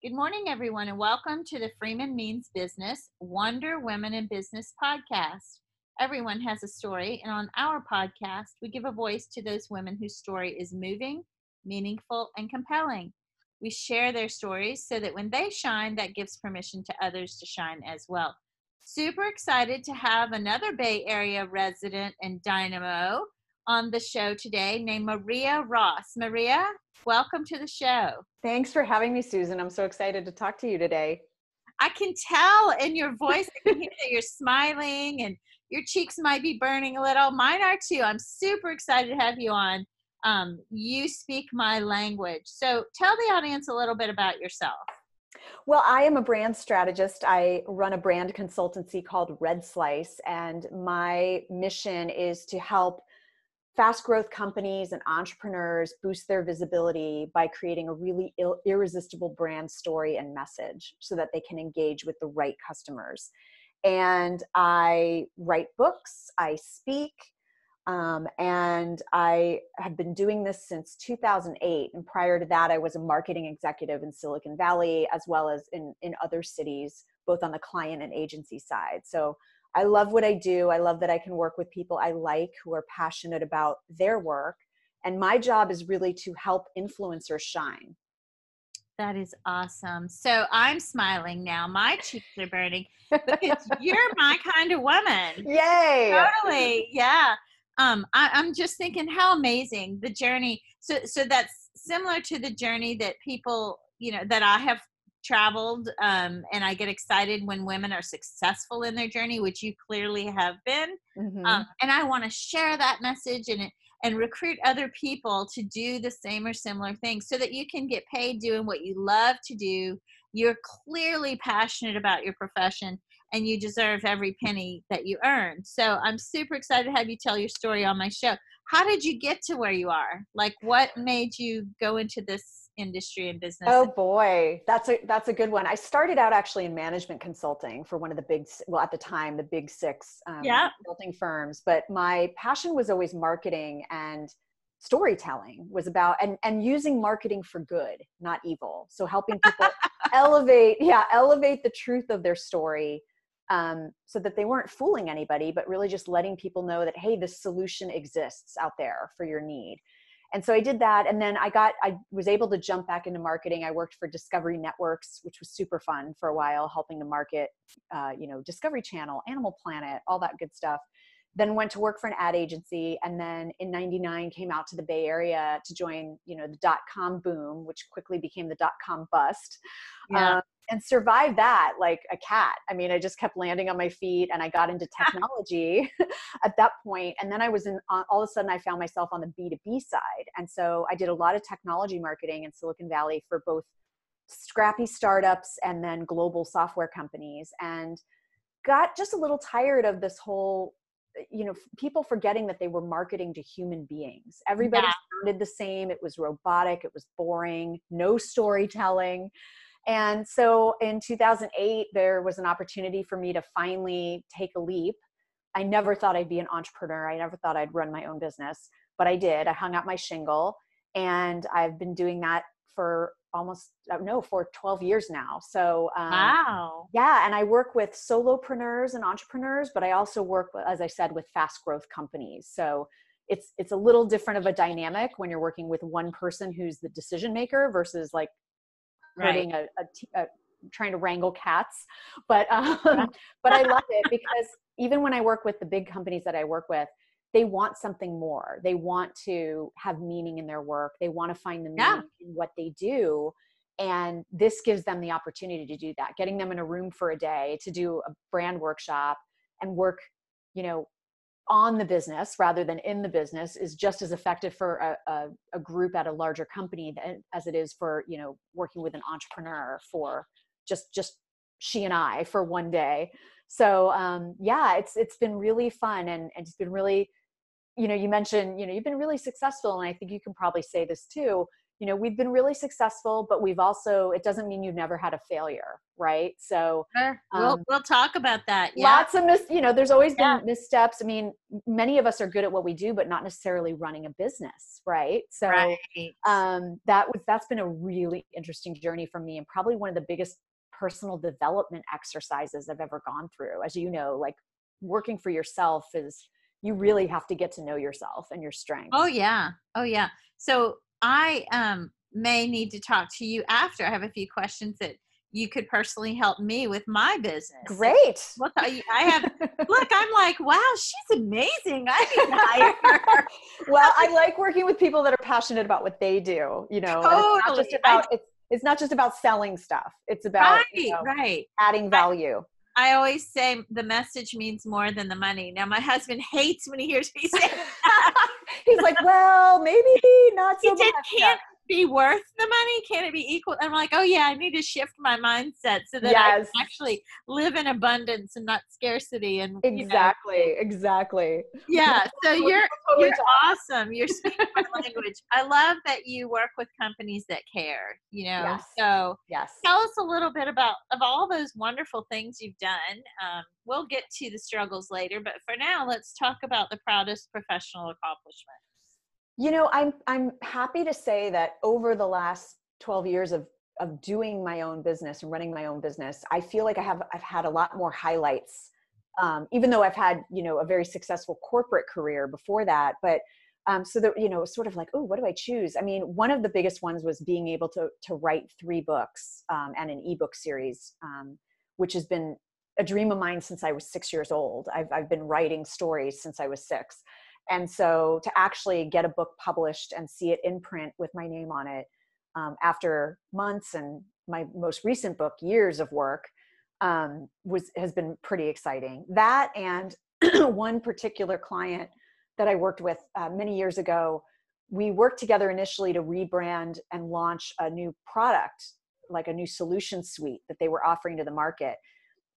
Good morning, everyone, and welcome to the Freeman Means Business Wonder Women in Business podcast. Everyone has a story, and on our podcast, we give a voice to those women whose story is moving, meaningful, and compelling. We share their stories so that when they shine, that gives permission to others to shine as well. Super excited to have another Bay Area resident and dynamo on the show today named Maria Ross. Maria, welcome to the show. Thanks for having me, Susan. I'm so excited to talk to you today. I can tell in your voice, I can hear that you're smiling and your cheeks might be burning a little. Mine are too. I'm super excited to have you on. Um, you speak my language. So tell the audience a little bit about yourself. Well, I am a brand strategist. I run a brand consultancy called Red Slice, and my mission is to help fast growth companies and entrepreneurs boost their visibility by creating a really irresistible brand story and message so that they can engage with the right customers. And I write books, I speak, um, and I have been doing this since 2008. And prior to that, I was a marketing executive in Silicon Valley as well as in, in other cities, both on the client and agency side. So I love what I do. I love that I can work with people I like who are passionate about their work. And my job is really to help influencers shine. That is awesome. So I'm smiling now. My cheeks are burning because you're my kind of woman. Yay! Totally. Yeah. Um, I, I'm just thinking how amazing the journey. So, so that's similar to the journey that people, you know, that I have traveled um, and i get excited when women are successful in their journey which you clearly have been mm-hmm. um, and i want to share that message and and recruit other people to do the same or similar things so that you can get paid doing what you love to do. You're clearly passionate about your profession and you deserve every penny that you earn. So i'm super excited to have you tell your story on my show. How did you get to where you are? Like what made you go into this industry and business? Oh boy, that's a that's a good one. I started out actually in management consulting for one of the big, well at the time the big six um, yeah. consulting firms. But my passion was always marketing and storytelling was about and and using marketing for good, not evil. So helping people elevate, yeah, elevate the truth of their story. Um, so that they weren't fooling anybody, but really just letting people know that, hey, this solution exists out there for your need and so i did that and then i got i was able to jump back into marketing. I worked for discovery networks which was super fun for a while helping to market uh, you know discovery channel animal planet all that good stuff then went to work for an ad agency and then in 99 came out to the bay area to join you know the dot com boom which quickly became the dot com bust yeah. Um, and survived that like a cat i mean i just kept landing on my feet and i got into technology at that point and then i was in all of a sudden i found myself on the b2b side and so i did a lot of technology marketing in silicon valley for both scrappy startups and then global software companies and got just a little tired of this whole you know people forgetting that they were marketing to human beings. Everybody yeah. sounded the same. It was robotic. It was boring. No storytelling. And so in 2008 there was an opportunity for me to finally take a leap. I never thought i'd be an entrepreneur. I never thought i'd run my own business but i did. I hung out my shingle and i've been doing that for almost uh, no for 12 years now. So um, wow. yeah and i work with solopreneurs and entrepreneurs but i also work as i said with fast growth companies. So it's it's a little different of a dynamic when you're working with one person who's the decision maker versus like right. a, a, a trying to wrangle cats. But um, but i love it because even when i work with the big companies that i work with they want something more. They want to have meaning in their work. They want to find the meaning yeah. in what they do. And this gives them the opportunity to do that, getting them in a room for a day to do a brand workshop and work, you know, on the business rather than in the business is just as effective for a, a, a group at a larger company as it is for, you know, working with an entrepreneur for just, just she and I for one day. So um, yeah, it's it's been really fun and, and it's been really you know you mentioned you know you've been really successful and i think you can probably say this too you know we've been really successful but we've also it doesn't mean you've never had a failure right so sure. we'll, um, we'll talk about that yeah. lots of mis you know there's always been yeah. missteps i mean many of us are good at what we do but not necessarily running a business right so right. um that was that's been a really interesting journey for me and probably one of the biggest personal development exercises i've ever gone through as you know like working for yourself is you really have to get to know yourself and your strengths oh yeah oh yeah so I um, may need to talk to you after. I have a few questions that you could personally help me with my business. Great. Well, I have look. I'm like, wow, she's amazing. I need to hire her. well, I like working with people that are passionate about what they do. You know, totally. it's not just about it's it's not just about selling stuff. It's about right, you know, right. adding value. I, I always say the message means more than the money. Now, my husband hates when he hears me say that. He's like, well, maybe not so much. Can't be worth the money? Can it be equal? I'm like, oh yeah, I need to shift my mindset so that yes. I can actually live in abundance and not scarcity. And exactly, know. exactly. Yeah. So you're you're awesome. You're speaking my language. I love that you work with companies that care. You know. Yes. So yes. Tell us a little bit about of all those wonderful things you've done. Um, we'll get to the struggles later, but for now, let's talk about the proudest professional accomplishment. You know, I'm I'm happy to say that over the last 12 years of of doing my own business and running my own business, I feel like I have I've had a lot more highlights. Um, even though I've had you know a very successful corporate career before that, but um, so that you know sort of like oh what do I choose? I mean, one of the biggest ones was being able to to write three books um, and an ebook series, um, which has been a dream of mine since I was six years old. I've I've been writing stories since I was six and so to actually get a book published and see it in print with my name on it um, after months and my most recent book years of work um, was has been pretty exciting. That and one particular client that i worked with uh, many years ago we worked together initially to rebrand and launch a new product like a new solution suite that they were offering to the market.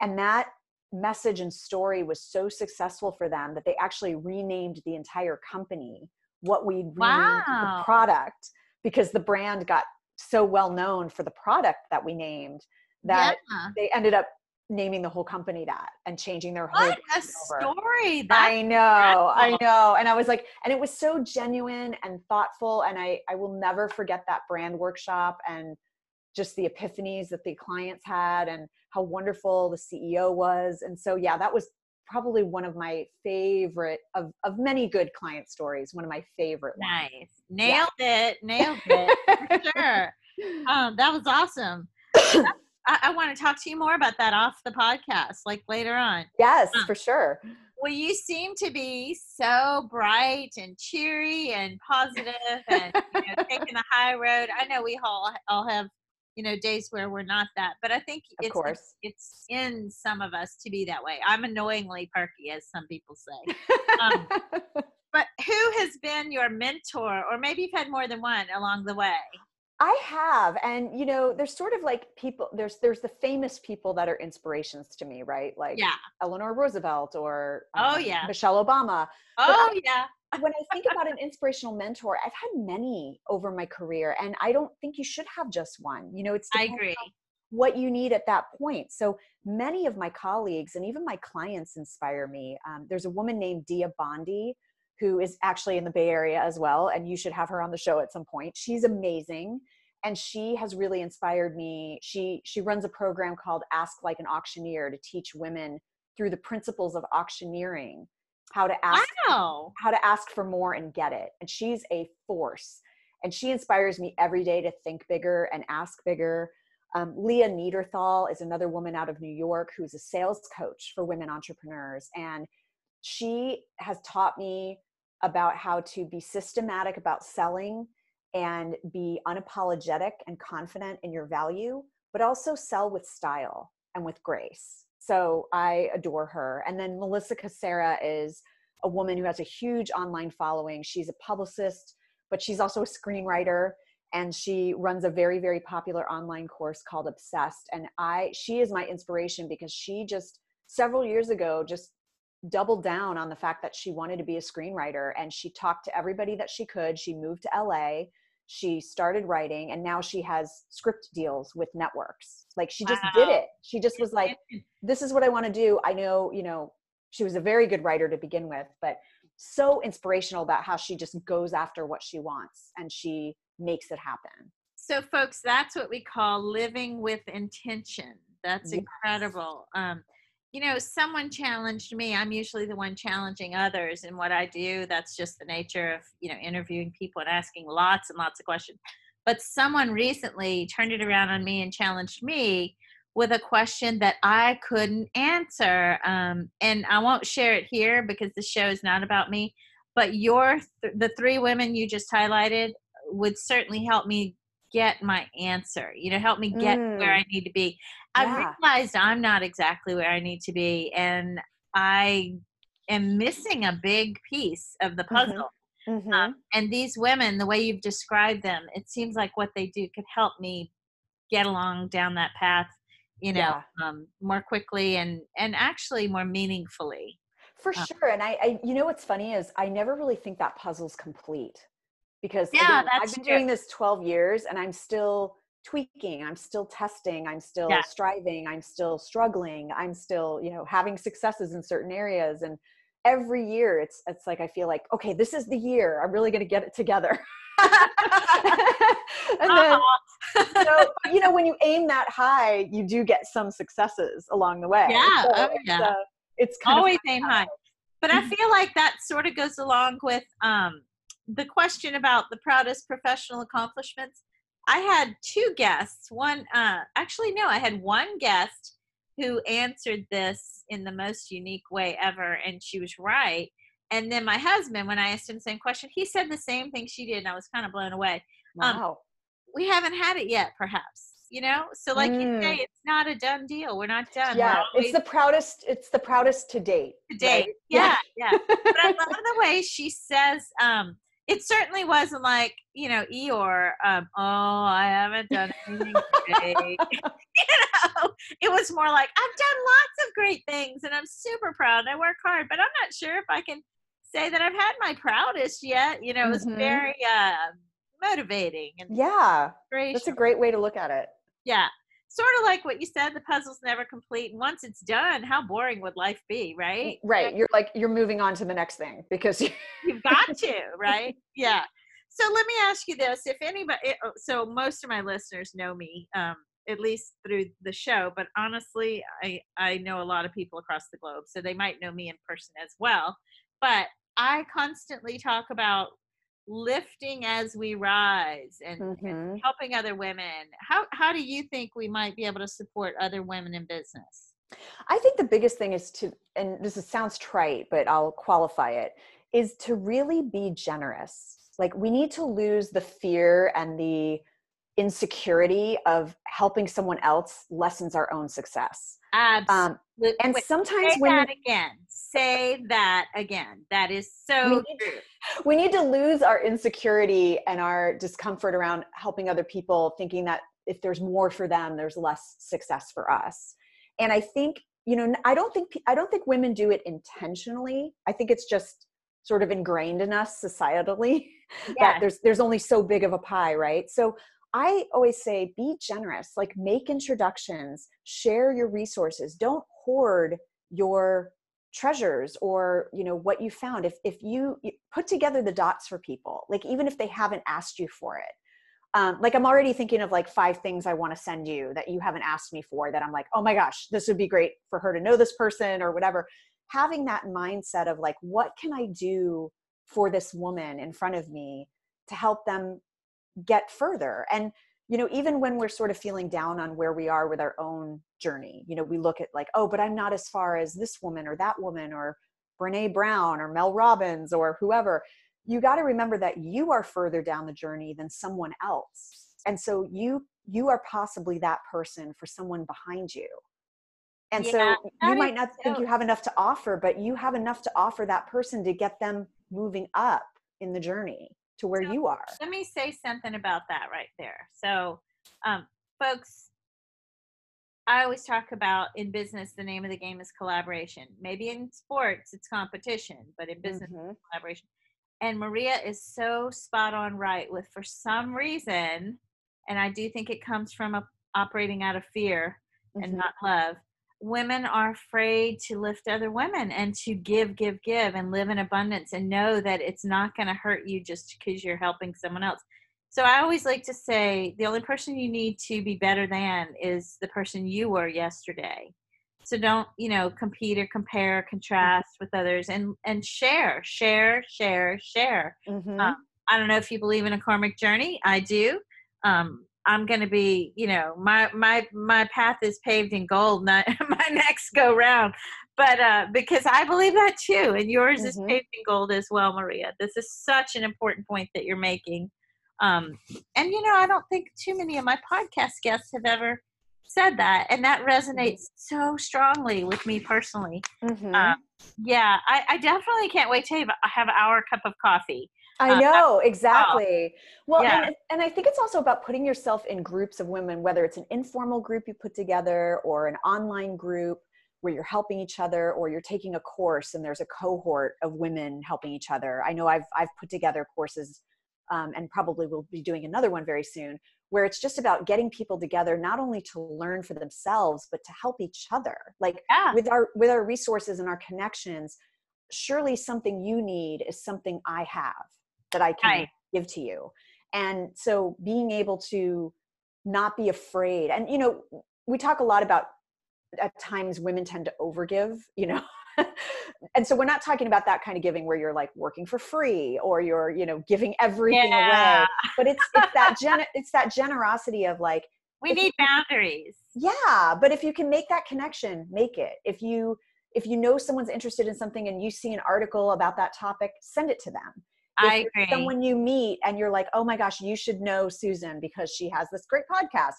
And that message and story was so successful for them that they actually renamed the entire company what we wow. the product because the brand got so well known for the product that we named that yeah. they ended up naming the whole company that and changing their whole what a story i know incredible. i know and i was like and it was so genuine and thoughtful and i i will never forget that brand workshop and just the epiphanies that the clients had and how wonderful the CEO was. And so, yeah, that was probably one of my favorite of, of many good client stories. One of my favorite. Nice. Ones. Nailed yeah. it. Nailed it. For sure. Um, that was awesome. I, I want to talk to you more about that off the podcast, like later on. Yes, um, for sure. Well, you seem to be so bright and cheery and positive and you know, taking the high road. I know we all all have you know days where we're not that but i think of it's, course. it's in some of us to be that way. I'm annoyingly perky as some people say. Um, but who has been your mentor or maybe you've had more than one along the way I have, and you know, there's sort of like people. There's there's the famous people that are inspirations to me, right? Like yeah. Eleanor Roosevelt or um, oh yeah, Michelle Obama. Oh yeah, when I think about an inspirational mentor, I've had many over my career, and I don't think you should have just one. You know, it's I agree what you need at that point. So many of my colleagues and even my clients inspire me. Um, there's a woman named Dia Bondi who is actually in the Bay Area as well, and you should have her on the show at some point. She's amazing, and she has really inspired me. She she runs a program called Ask Like an Auctioneer to teach women through the principles of auctioneering how to ask wow. how to ask for more and get it and she's a force and she inspires me every day to think bigger and ask bigger um, leah neaderthal is another woman out of new york who's a sales coach for women entrepreneurs and she has taught me about how to be systematic about selling and be unapologetic and confident in your value but also sell with style and with grace so I adore her. And then Melissa Cassera is a woman who has a huge online following. She's a publicist, but she's also a screenwriter and she runs a very very popular online course called Obsessed and I she is my inspiration because she just several years ago just doubled down on the fact that she wanted to be a screenwriter and she talked to everybody that she could. She moved to LA. She started writing and now she has script deals with networks. Like she just wow. did it. She just was like this is what i want to do. I know you know she was a very good writer to begin with but so inspirational about how she just goes after what she wants and she makes it happen. So folks that's what we call living with intention. That's yes. incredible. Um, you know, someone challenged me. I'm usually the one challenging others in what I do. That's just the nature of, you know, interviewing people and asking lots and lots of questions. But someone recently turned it around on me and challenged me with a question that I couldn't answer. Um, and I won't share it here because the show is not about me. But your th- the three women you just highlighted would certainly help me get my answer. You know, help me get mm. where I need to be. I realized I'm not exactly where I need to be, and I am missing a big piece of the mm-hmm. puzzle. Mm-hmm. Um, and these women, the way you've described them, it seems like what they do could help me get along down that path, you know, yeah. um, more quickly and and actually more meaningfully. For um, sure. And I, I, you know, what's funny is I never really think that puzzle's complete because yeah, again, I've been true. doing this 12 years and I'm still tweaking i'm still testing i'm still yeah. striving i'm still struggling i'm still you know having successes in certain areas and every year it's it's like i feel like okay this is the year i'm really going to get it together. And then you, know, you know when you aim that high you do get some successes along the way yeah so oh, yeah. it's, uh, it's always aim high. but i feel like that sort of goes along with um the question about the proudest professional accomplishments I had two guests. One, uh, actually, no, I had one guest who answered this in the most unique way ever, and she was right. And then my husband, when I asked him the same question, he said the same thing she did, and I was kind of blown away. Um, wow. Um, we haven't had it yet, perhaps. You know, so like mm. you say, it's not a done deal. We're not done. Yeah, always- it's the proudest. It's the proudest to date. To date, right? yeah, yeah. yeah. but I love the way she says. Um, it certainly wasn't like you know Eeyore. Um, oh, I haven't done anything great. you know, it was more like I've done lots of great things, and I'm super proud. I work hard, but I'm not sure if I can say that I've had my proudest yet. You know, it was mm-hmm. very uh, motivating and yeah, that's a great way to look at it. Yeah, sort of like what you said the puzzle's never complete and once it's done how boring would life be right? Right you're like you're moving on to the next thing because you've got to right? Yeah. So let me ask you this if anybody eh, oh, so most of my listeners know me um, at least through the show but honestly i i know a lot of people across the globe so they might know me in person as well but i constantly talk about lifting as we rise and, mm-hmm. and, helping other women how how do you think we might be able to support other women in business i think the biggest thing is to and this is, sounds trite but i'll qualify it is to really be generous like we need to lose the fear and the insecurity of helping someone else lessens our own success. Absolutely. Um, and Wait, sometimes say when that again. Say that again. That is so we need, we need to lose our insecurity and our discomfort around helping other people thinking that if there's more for them there's less success for us. And i think you know i don't think i don't think women do it intentionally. I think it's just sort of ingrained in us societally yes. that there's there's only so big of a pie right? So I always say be generous, like make introductions, share your resources. Don't hoard your treasures or you know what you found if if you, you put together the dots for people like even if they haven't asked you for it um, like i'm already thinking of like five things i want to send you that you haven't asked me for that i'm like oh my gosh this would be great for her to know this person or whatever having that mindset of like what can i do for this woman in front of me to help them get further. And you know even when we're sort of feeling down on where we are with our own journey you know we look at like oh but i'm not as far as this woman or that woman or brene brown or mel robbins or whoever. You got to remember that you are further down the journey than someone else. And so you you are possibly that person for someone behind you. And yeah, so you might not so- think you have enough to offer but you have enough to offer that person to get them moving up in the journey to where so you are. Let me say something about that right there. So, um, folks, I always talk about in business, the name of the game is collaboration. Maybe in sports, it's competition, but in business, mm-hmm. collaboration. and Maria is so spot on right with for some reason, and I do think it comes from a, operating out of fear mm-hmm. and not love. Women are afraid to lift other women and to give, give, give and live in abundance and know that it's not going to hurt you just because you're helping someone else. So I always like to say the only person you need to be better than is the person you were yesterday. So don't, you know, compete or compare, or contrast with others and and share, share, share, share. Mm-hmm. Um, I don't know if you believe in a karmic journey. I do. Um, I'm going to be, you know, my my my path is paved in gold, not my next go round. But uh, because I believe that too, and yours mm-hmm. is paved in gold as well, Maria. This is such an important point that you're making. Um, and you know, I don't think too many of my podcast guests have ever said that, and that resonates so strongly with me personally. Mm-hmm. Uh, yeah, I, I, definitely can't wait to have our cup of coffee. I know exactly. Well, yeah. and, and I think it's also about putting yourself in groups of women, whether it's an informal group you put together or an online group where you're helping each other or you're taking a course and there's a cohort of women helping each other. I know I've I've put together courses um, and probably will be doing another one very soon where it's just about getting people together not only to learn for themselves but to help each other like yeah. with our with our resources and our connections surely something you need is something i have that i can right. give to you. And so being able to not be afraid and you know we talk a lot about at times women tend to overgive you know? And so we're not talking about that kind of giving where you're like working for free or you're you know giving everything yeah. away but it's it's that gen it's that generosity of like we need you, boundaries. Yeah but if you can make that connection make it. If you if you know someone's interested in something and you see an article about that topic send it to them I agree. someone you meet and you're like oh my gosh you should know susan because she has this great podcast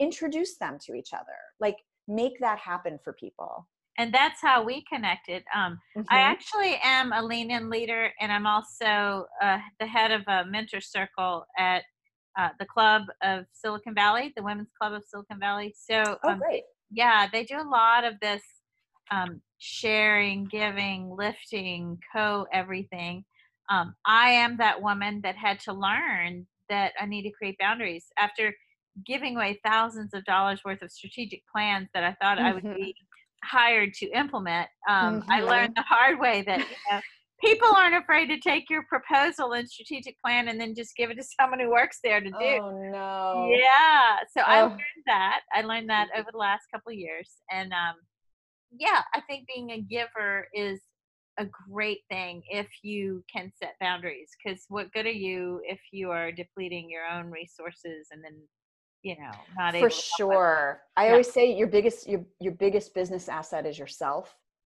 introduce them to each other like make that happen for people and that's how we connected. Um, mm-hmm. I actually am a lean in leader, and I'm also uh, the head of a mentor circle at uh, the Club of Silicon Valley, the Women's Club of Silicon Valley. So, oh, um, great. Yeah, they do a lot of this um, sharing, giving, lifting, co everything. Um, I am that woman that had to learn that I need to create boundaries after giving away thousands of dollars worth of strategic plans that I thought mm-hmm. I would mm-hmm. be hired to implement. Um, mm-hmm. I learned the hard way that you know, people aren't afraid to take your proposal and strategic plan and then just give it to someone who works there to do. Oh no! Yeah, so oh. I learned that. I learned that over the last couple of years, and um, yeah, I think being a giver is a great thing if you can set boundaries. Because what good are you if you are depleting your own resources and then you know not for sure. I yeah. always say your biggest your, your biggest business asset is yourself.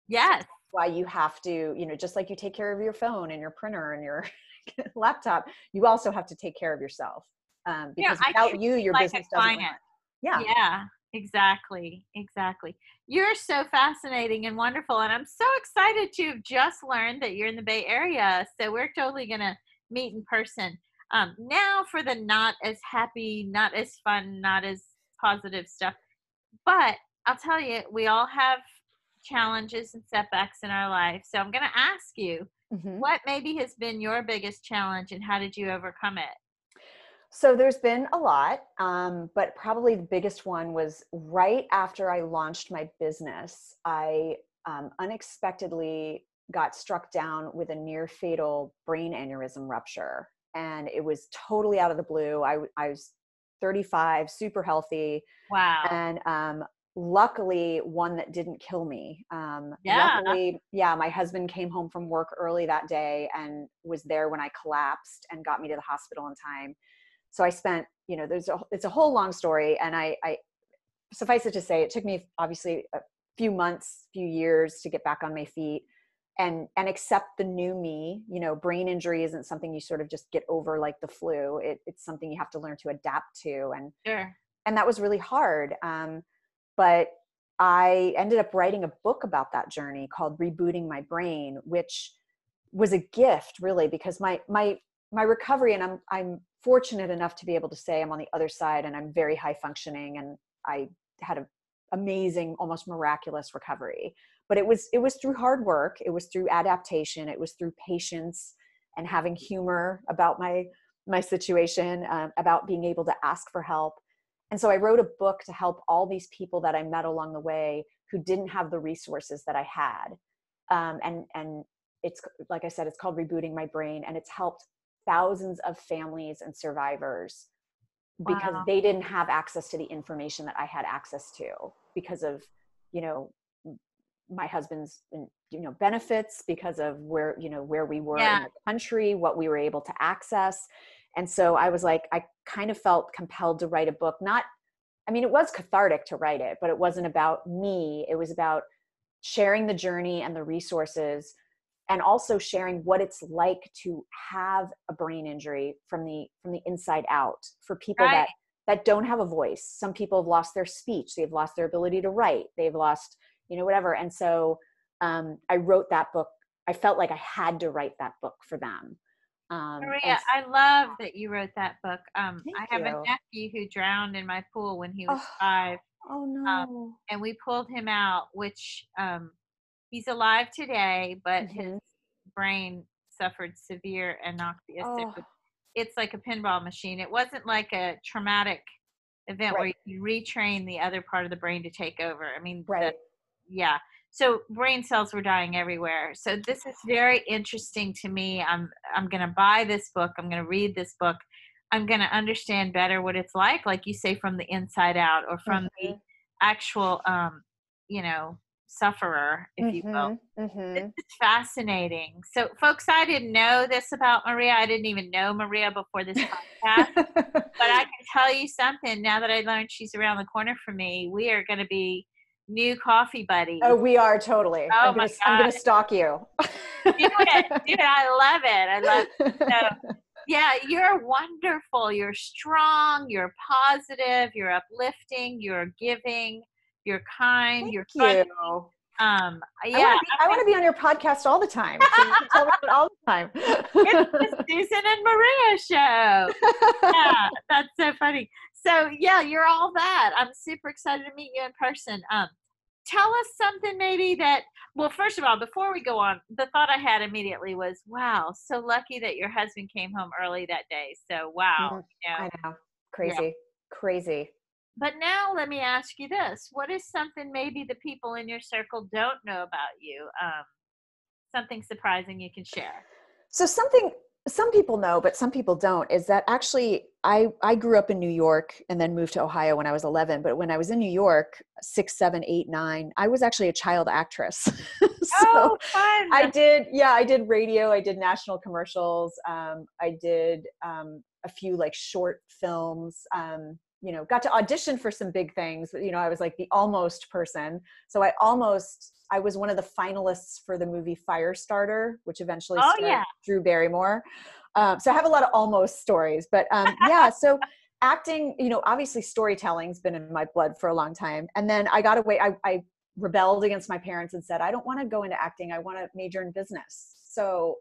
Yes. so why you have to you know just like you take care of your phone and your printer and your laptop you also have to take care of yourself um, because yeah, without you your like business doesn't yeah. Yeah exactly exactly you're so fascinating and wonderful and i'm so excited to have just learned that you're in the bay area so we're totally gonna meet in person um, now for the not as happy, not as fun, not as positive stuff. But I'll tell you, we all have challenges and setbacks in our life. So I'm going to ask you, mm-hmm. what maybe has been your biggest challenge and how did you overcome it? So there's been a lot, um, but probably the biggest one was right after I launched my business. I um, unexpectedly got struck down with a near fatal brain aneurysm rupture and it was totally out of the blue. I, I was 35, super healthy. Wow. And um, luckily, one that didn't kill me. Um, yeah. Luckily, yeah, my husband came home from work early that day and was there when I collapsed and got me to the hospital in time. So I spent, you know, there's a, it's a whole long story. And I, I suffice it to say, it took me obviously a few months, few years to get back on my feet and and accept the new me you know brain injury isn't something you sort of just get over like the flu it, it's something you have to learn to adapt to and sure. and that was really hard um, but i ended up writing a book about that journey called rebooting my brain which was a gift really because my my my recovery and i'm i'm fortunate enough to be able to say i'm on the other side and i'm very high functioning and i had a amazing almost miraculous recovery. But it was it was through hard work it was through adaptation it was through patience and having humor about my my situation um, about being able to ask for help. And so i wrote a book to help all these people that i met along the way who didn't have the resources that i had. Um, and and it's like i said it's called rebooting my brain and it's helped thousands of families and survivors because wow. they didn't have access to the information that i had access to because of you know my husband's mm, you know benefits because of where you know where we were yeah. in the country what we were able to access and so i was like i kind of felt compelled to write a book not i mean it was cathartic to write it but it wasn't about me it was about sharing the journey and the resources and also sharing what it's like to have a brain injury from the from the inside out for people right. that that don't have a voice some people have lost their speech they've lost their ability to write they've lost you know whatever and so um, i wrote that book i felt like i had to write that book for them um, Maria, I love that you wrote that book. Um, I have you. a nephew who drowned in my pool when he was oh, five. Oh um, no! Um, and we pulled him out, which um, he's alive today, but mm-hmm. his brain suffered severe anoxia. Oh. It's like a pinball machine. It wasn't like a traumatic event right. where you retrain the other part of the brain to take over. I mean, right. The, yeah so brain cells were dying everywhere so this is very interesting to me i'm i'm going to buy this book i'm going to read this book i'm going to understand better what it's like like you say from the inside out or from mm-hmm. the actual um you know sufferer if mm-hmm. you will mm-hmm. it's fascinating so folks i didn't know this about maria i didn't even know maria before this podcast but i can tell you something now that i learned she's around the corner from me we are going to be new coffee buddy. Oh, we are totally. Oh I'm my gonna, God. I'm going to stalk you. do it. Do. I love it. I love it. So, yeah, you're wonderful. You're strong. You're positive. You're uplifting. You're giving. You're kind. Thank you're funny. You. Um, yeah, I want to be, on your podcast all the time. So you can tell me all the time. it's the Susan and Maria show. Yeah, that's so funny so yeah, you're all that. I'm super excited to meet you in person. Um, tell us something maybe that well first of all before we go on the thought i had immediately was wow so lucky that your husband came home early that day so wow mm, you know, i know crazy yeah. crazy but now let me ask you this what is something maybe the people in your circle don't know about you um, something surprising you can share so something some people know but some people don't is that actually i i grew up in new york and then moved to ohio when i was 11 but when i was in new york six seven eight nine i was actually a child actress so oh, fun. i did yeah i did radio i did national commercials um, i did um, a few like short films um, you know got to audition for some big things you know i was like the almost person so i almost I was one of the finalists for the movie Firestarter, which eventually oh, starred yeah. Drew Barrymore. Um, so I have a lot of almost stories, but um, yeah. So acting, you know, obviously storytelling's been in my blood for a long time, and then I got away. I, I rebelled against my parents and said, I don't want to go into acting. I want to major in business. So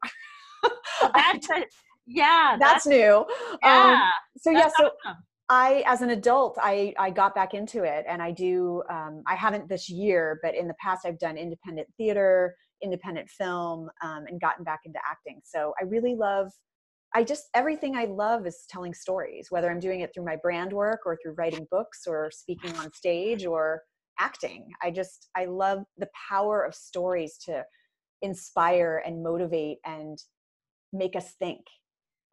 that's a, yeah, that's, that's new. Yeah, um, so yeah, so. Awesome I, as an adult, I, I got back into it and I do, um, I haven't this year, but in the past I've done independent theater, independent film, um, and gotten back into acting. So I really love, I just, everything I love is telling stories, whether I'm doing it through my brand work or through writing books or speaking on stage or acting. I just, I love the power of stories to inspire and motivate and make us think.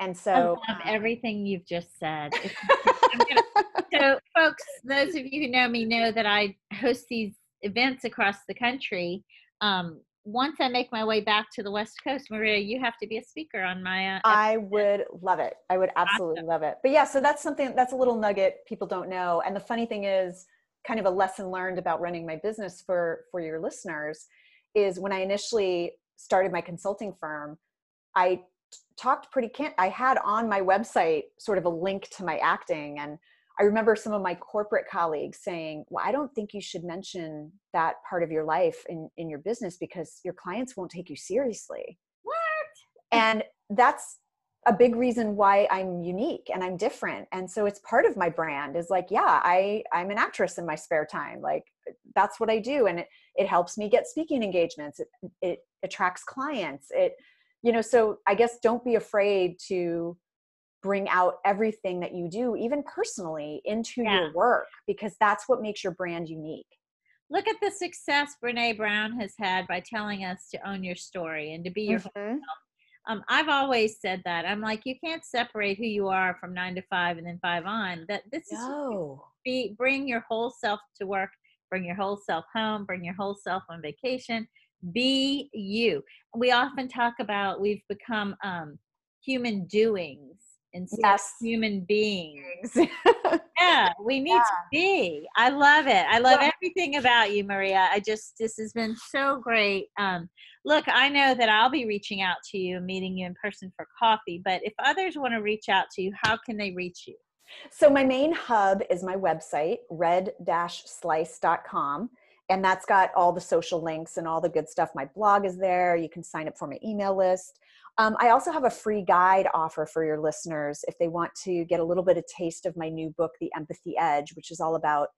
And so, um, everything you've just said. so, folks, those of you who know me know that I host these events across the country. Um, once I make my way back to the West Coast, Maria, you have to be a speaker on my. Uh, I would love it. I would absolutely awesome. love it. But yeah, so that's something that's a little nugget people don't know. And the funny thing is, kind of a lesson learned about running my business for for your listeners is when I initially started my consulting firm, I talked pretty can I had on my website sort of a link to my acting and I remember some of my corporate colleagues saying, "Well, I don't think you should mention that part of your life in in your business because your clients won't take you seriously." What? And that's a big reason why I'm unique and I'm different. And so it's part of my brand is like, yeah, I I'm an actress in my spare time. Like that's what I do and it it helps me get speaking engagements. It it attracts clients. It you know so i guess don't be afraid to bring out everything that you do even personally into yeah. your work because that's what makes your brand unique look at the success brene brown has had by telling us to own your story and to be your mm-hmm. um, i've always said that i'm like you can't separate who you are from nine to five and then five on that this no. is be bring your whole self to work bring your whole self home bring your whole self on vacation be you. We often talk about we've become um, human doings instead yes. of human beings. Yeah we need yeah. to be. I love it. I love everything about you maria. I just this has been so great. Um, look i know that i'll be reaching out to you meeting you in person for coffee but if others want to reach out to you how can they reach you? So my main hub is my website red-slice.com and that's got all the social links and all the good stuff my blog is there you can sign up for my email list um, I also have a free guide offer for your listeners if they want to get a little bit of taste of my new book, The Empathy Edge, which is all about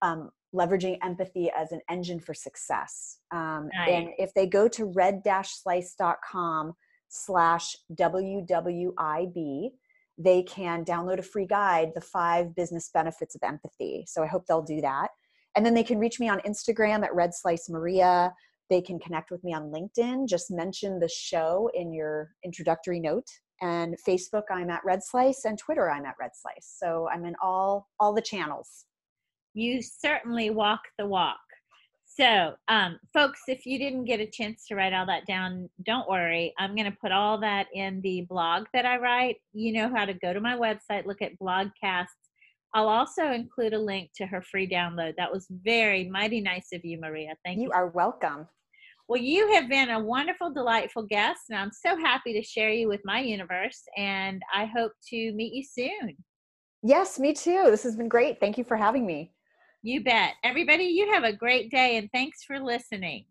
um, leveraging empathy as an engine for success. Um, nice. And if they go to red-slice.com slash WWIB, they can download a free guide, The Five Business Benefits of Empathy. So I hope they'll do that. And then they can reach me on Instagram at Red Slice Maria. They can connect with me on LinkedIn. Just mention the show in your introductory note. And Facebook, I'm at Red Slice, and Twitter, I'm at Red Slice. So I'm in all all the channels. You certainly walk the walk. So, um, folks, if you didn't get a chance to write all that down, don't worry. I'm going to put all that in the blog that I write. You know how to go to my website, look at blogcasts. I'll also include a link to her free download. That was very mighty nice of you, Maria. Thank you. You are welcome. Well, you have been a wonderful, delightful guest, and I'm so happy to share you with my universe. And I hope to meet you soon. Yes, me too. This has been great. Thank you for having me. You bet. Everybody, you have a great day, and thanks for listening.